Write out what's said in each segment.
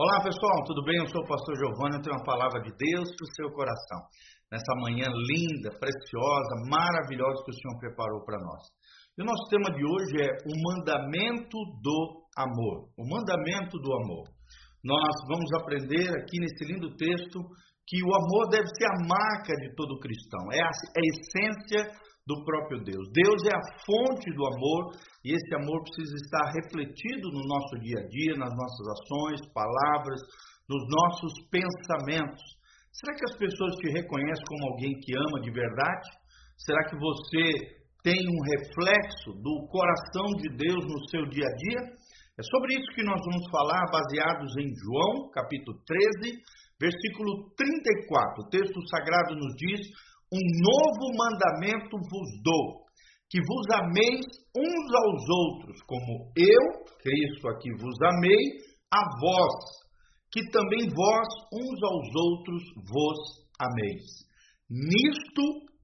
Olá pessoal, tudo bem? Eu sou o pastor Giovanni, eu tenho uma palavra de Deus para o seu coração. Nessa manhã linda, preciosa, maravilhosa que o Senhor preparou para nós. E o nosso tema de hoje é o mandamento do amor. O mandamento do amor. Nós vamos aprender aqui nesse lindo texto que o amor deve ser a marca de todo cristão, é a, é a essência do próprio Deus. Deus é a fonte do amor e esse amor precisa estar refletido no nosso dia a dia, nas nossas ações, palavras, nos nossos pensamentos. Será que as pessoas te reconhecem como alguém que ama de verdade? Será que você tem um reflexo do coração de Deus no seu dia a dia? É sobre isso que nós vamos falar, baseados em João, capítulo 13, versículo 34. O texto sagrado nos diz: Um novo mandamento vos dou, que vos ameis uns aos outros, como eu, Cristo aqui, vos amei, a vós, que também vós uns aos outros vos ameis. Nisto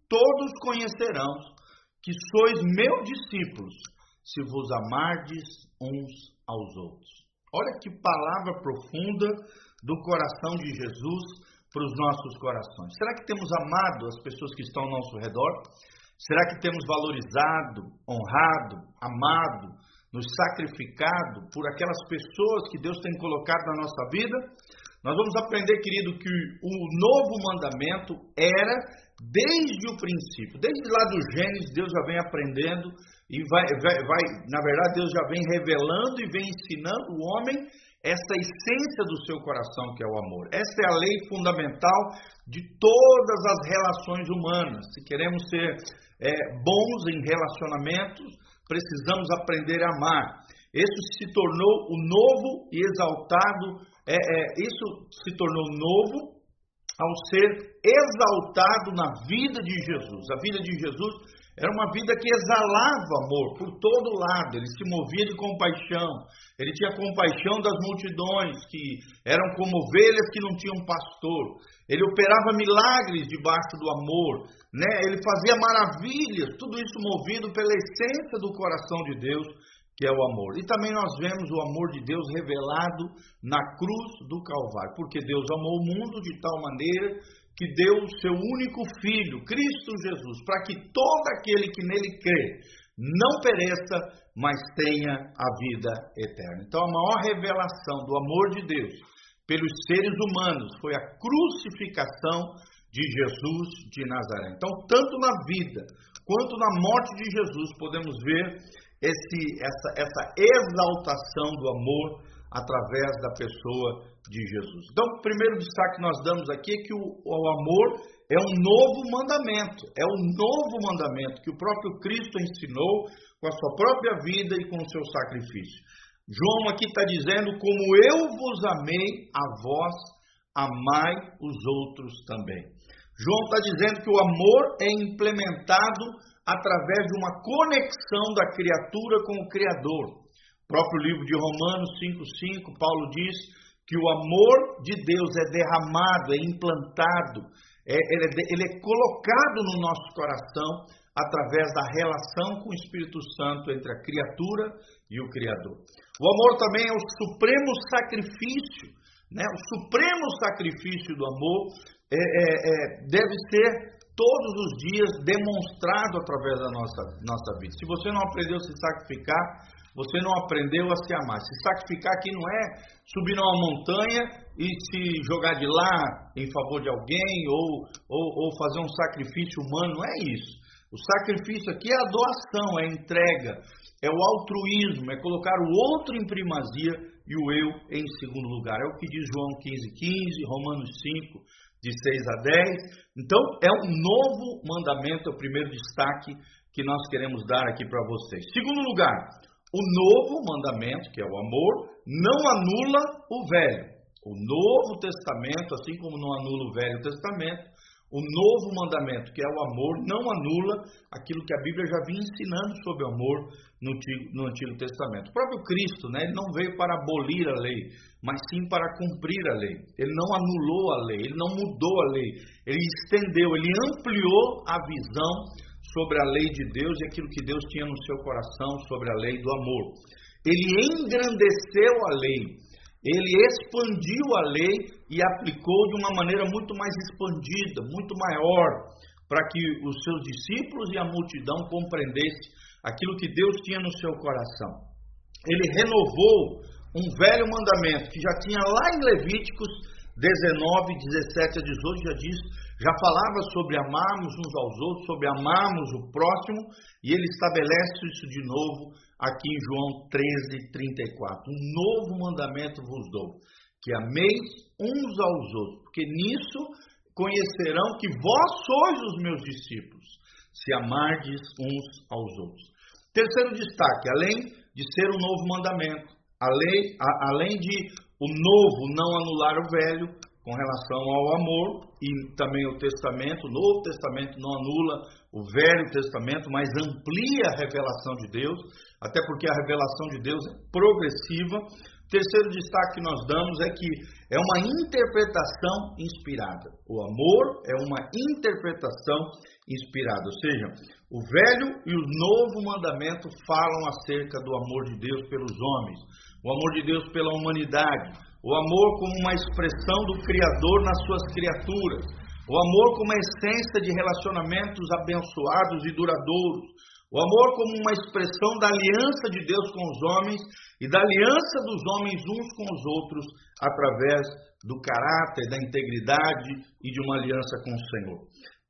todos conhecerão que sois meus discípulos, se vos amardes uns aos outros. Olha que palavra profunda do coração de Jesus para os nossos corações. Será que temos amado as pessoas que estão ao nosso redor? Será que temos valorizado, honrado, amado, nos sacrificado por aquelas pessoas que Deus tem colocado na nossa vida? Nós vamos aprender, querido, que o novo mandamento era desde o princípio, desde lá do Gênesis, Deus já vem aprendendo e vai, vai, vai, na verdade, Deus já vem revelando e vem ensinando o homem essa essência do seu coração, que é o amor. Essa é a lei fundamental de todas as relações humanas. Se queremos ser é, bons em relacionamentos, precisamos aprender a amar. Isso se tornou o novo e exaltado, é, é, isso se tornou novo ao ser exaltado na vida de Jesus. A vida de Jesus era uma vida que exalava amor por todo lado, ele se movia de compaixão, ele tinha compaixão das multidões que eram como ovelhas que não tinham pastor, ele operava milagres debaixo do amor, né? ele fazia maravilhas, tudo isso movido pela essência do coração de Deus, que é o amor. E também nós vemos o amor de Deus revelado na cruz do Calvário, porque Deus amou o mundo de tal maneira que deu o seu único filho, Cristo Jesus, para que todo aquele que nele crê não pereça, mas tenha a vida eterna. Então, a maior revelação do amor de Deus pelos seres humanos foi a crucificação de Jesus de Nazaré. Então, tanto na vida quanto na morte de Jesus, podemos ver esse, essa, essa exaltação do amor através da pessoa de Jesus. Então, o primeiro destaque que nós damos aqui é que o, o amor é um novo mandamento, é um novo mandamento que o próprio Cristo ensinou com a sua própria vida e com o seu sacrifício. João aqui está dizendo: Como eu vos amei, a vós amai os outros também. João está dizendo que o amor é implementado através de uma conexão da criatura com o Criador. O próprio livro de Romanos 5,5, Paulo diz que o amor de Deus é derramado, é implantado, é, ele, é, ele é colocado no nosso coração através da relação com o Espírito Santo entre a criatura e o Criador. O amor também é o supremo sacrifício, né? o supremo sacrifício do amor é, é, é, deve ser todos os dias demonstrado através da nossa, nossa vida. Se você não aprendeu a se sacrificar, você não aprendeu a se amar. Se sacrificar aqui não é subir numa montanha e se jogar de lá em favor de alguém ou, ou, ou fazer um sacrifício humano, não é isso. O sacrifício aqui é a doação, é a entrega, é o altruísmo, é colocar o outro em primazia e o eu em segundo lugar. É o que diz João 15, 15, Romanos 5, de 6 a 10. Então, é um novo mandamento, é o primeiro destaque que nós queremos dar aqui para vocês. Segundo lugar, o novo mandamento, que é o amor, não anula o velho. O Novo Testamento, assim como não anula o Velho Testamento, o novo mandamento, que é o amor, não anula aquilo que a Bíblia já vinha ensinando sobre o amor no Antigo, no Antigo Testamento. O próprio Cristo, né, ele não veio para abolir a lei, mas sim para cumprir a lei. Ele não anulou a lei, ele não mudou a lei, ele estendeu, ele ampliou a visão sobre a lei de Deus e aquilo que Deus tinha no seu coração sobre a lei do amor. Ele engrandeceu a lei. ele expandiu a lei e aplicou de uma maneira muito mais expandida, muito maior, para que os seus discípulos e a multidão compreendessem aquilo que Deus tinha no seu coração. Ele renovou um velho mandamento que já tinha lá em Levíticos 19, 17 a 18, já diz, já falava sobre amarmos uns aos outros, sobre amarmos o próximo, e ele estabelece isso de novo aqui em João 13, 34. Um novo mandamento vos dou, que ameis uns aos outros, porque nisso conhecerão que vós sois os meus discípulos, se amardes uns aos outros. Terceiro destaque, além de ser um novo mandamento, além, de o novo não anular o velho com relação ao amor e também o testamento, o Novo Testamento não anula o Velho Testamento, mas amplia a revelação de Deus, até porque a revelação de Deus é progressiva. Terceiro destaque que nós damos é que é uma interpretação inspirada. O amor é uma interpretação inspirada, ou seja, o velho e o novo mandamento falam acerca do amor de Deus pelos homens o amor de Deus pela humanidade, o amor como uma expressão do Criador nas suas criaturas, o amor como a essência de relacionamentos abençoados e duradouros, o amor como uma expressão da aliança de Deus com os homens e da aliança dos homens uns com os outros através do caráter, da integridade e de uma aliança com o Senhor.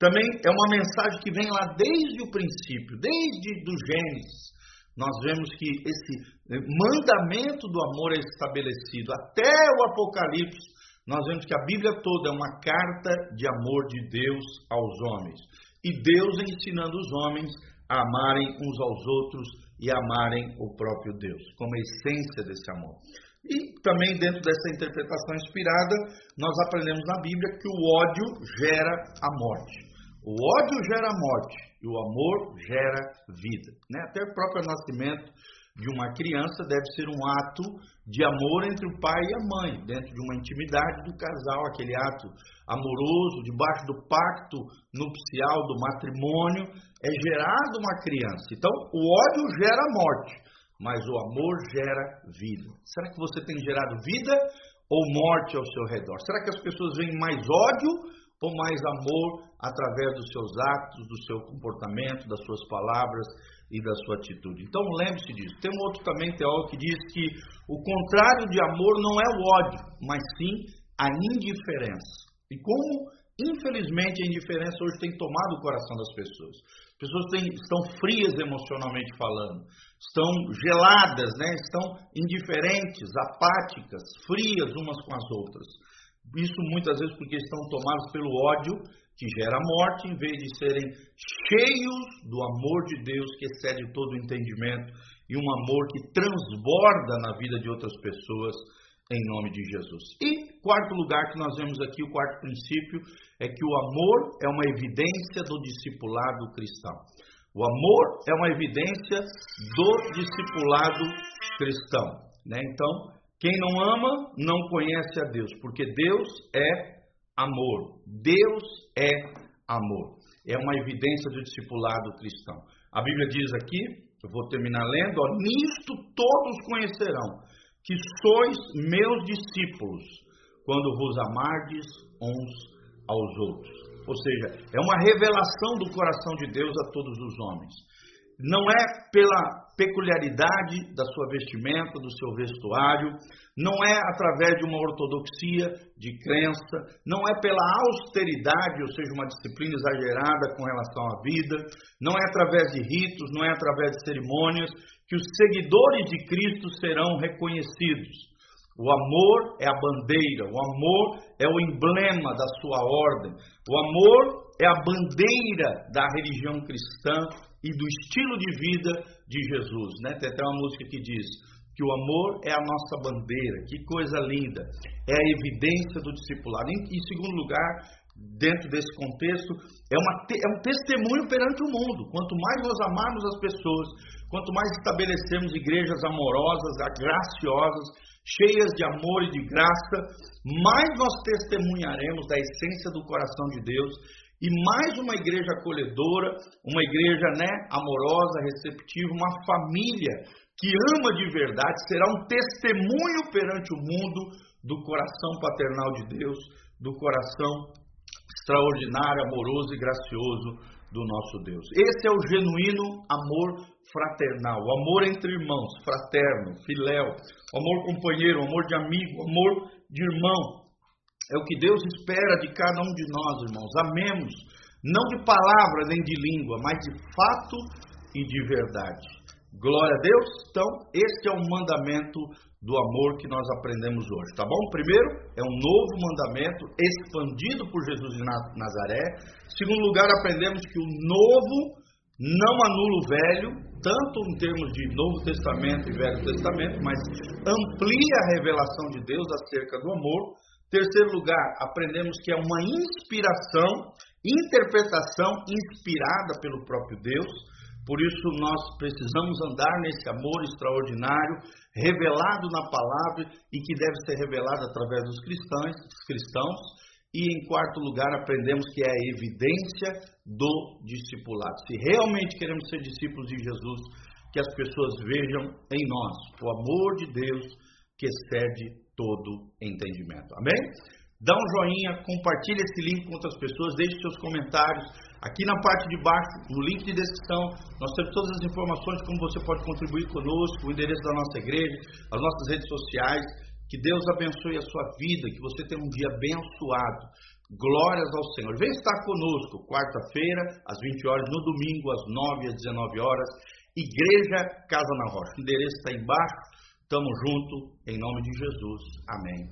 Também é uma mensagem que vem lá desde o princípio, desde do Gênesis, nós vemos que esse eh, mandamento do amor é estabelecido até o Apocalipse. Nós vemos que a Bíblia toda é uma carta de amor de Deus aos homens. E Deus ensinando os homens a amarem uns aos outros e amarem o próprio Deus, como a essência desse amor. E também dentro dessa interpretação inspirada, nós aprendemos na Bíblia que o ódio gera a morte. O ódio gera a morte o amor gera vida. Né? Até o próprio nascimento de uma criança deve ser um ato de amor entre o pai e a mãe, dentro de uma intimidade do casal, aquele ato amoroso, debaixo do pacto nupcial, do matrimônio, é gerado uma criança. Então, o ódio gera morte, mas o amor gera vida. Será que você tem gerado vida ou morte ao seu redor? Será que as pessoas veem mais ódio ou mais amor através dos seus atos, do seu comportamento, das suas palavras e da sua atitude. Então lembre-se disso. Tem um outro também teólogo que diz que o contrário de amor não é o ódio, mas sim a indiferença. E como, infelizmente, a indiferença hoje tem tomado o coração das pessoas. As pessoas têm, estão frias emocionalmente falando, estão geladas, né? estão indiferentes, apáticas, frias umas com as outras. Isso muitas vezes porque estão tomados pelo ódio que gera morte, em vez de serem cheios do amor de Deus que excede todo o entendimento e um amor que transborda na vida de outras pessoas em nome de Jesus. E quarto lugar que nós vemos aqui, o quarto princípio, é que o amor é uma evidência do discipulado cristão. O amor é uma evidência do discipulado cristão. Né? Então, quem não ama não conhece a Deus, porque Deus é amor. Deus é amor. É uma evidência do discipulado cristão. A Bíblia diz aqui, eu vou terminar lendo, ó, nisto todos conhecerão que sois meus discípulos, quando vos amardes uns aos outros. Ou seja, é uma revelação do coração de Deus a todos os homens não é pela peculiaridade da sua vestimenta, do seu vestuário, não é através de uma ortodoxia de crença, não é pela austeridade, ou seja, uma disciplina exagerada com relação à vida, não é através de ritos, não é através de cerimônias que os seguidores de Cristo serão reconhecidos. O amor é a bandeira, o amor é o emblema da sua ordem, o amor é a bandeira da religião cristã e do estilo de vida de Jesus. Né? Tem até uma música que diz que o amor é a nossa bandeira. Que coisa linda! É a evidência do discipulado. Em, em segundo lugar, dentro desse contexto, é, uma, é um testemunho perante o mundo. Quanto mais nós amarmos as pessoas, quanto mais estabelecemos igrejas amorosas, graciosas, cheias de amor e de graça, mais nós testemunharemos da essência do coração de Deus e mais uma igreja acolhedora, uma igreja né, amorosa, receptiva, uma família que ama de verdade, será um testemunho perante o mundo do coração paternal de Deus, do coração extraordinário, amoroso e gracioso do nosso Deus. Esse é o genuíno amor fraternal, o amor entre irmãos, fraterno, filéu, amor companheiro, amor de amigo, amor de irmão. É o que Deus espera de cada um de nós, irmãos. Amemos, não de palavra nem de língua, mas de fato e de verdade. Glória a Deus. Então, este é o mandamento do amor que nós aprendemos hoje, tá bom? Primeiro, é um novo mandamento expandido por Jesus de Nazaré. Segundo lugar, aprendemos que o novo não anula o velho, tanto em termos de Novo Testamento e Velho Testamento, mas amplia a revelação de Deus acerca do amor. Terceiro lugar, aprendemos que é uma inspiração, interpretação inspirada pelo próprio Deus. Por isso nós precisamos andar nesse amor extraordinário, revelado na palavra e que deve ser revelado através dos cristãos, dos cristãos. E em quarto lugar, aprendemos que é a evidência do discipulado. Se realmente queremos ser discípulos de Jesus, que as pessoas vejam em nós o amor de Deus que excede todo entendimento. Amém? Dá um joinha, compartilhe esse link com outras pessoas, deixe seus comentários. Aqui na parte de baixo, no link de descrição, nós temos todas as informações como você pode contribuir conosco, o endereço da nossa igreja, as nossas redes sociais. Que Deus abençoe a sua vida, que você tenha um dia abençoado. Glórias ao Senhor. Vem estar conosco quarta-feira, às 20 horas, no domingo, às 9 às 19 horas. Igreja Casa na Rocha. O endereço está embaixo. Tamo junto, em nome de Jesus. Amém.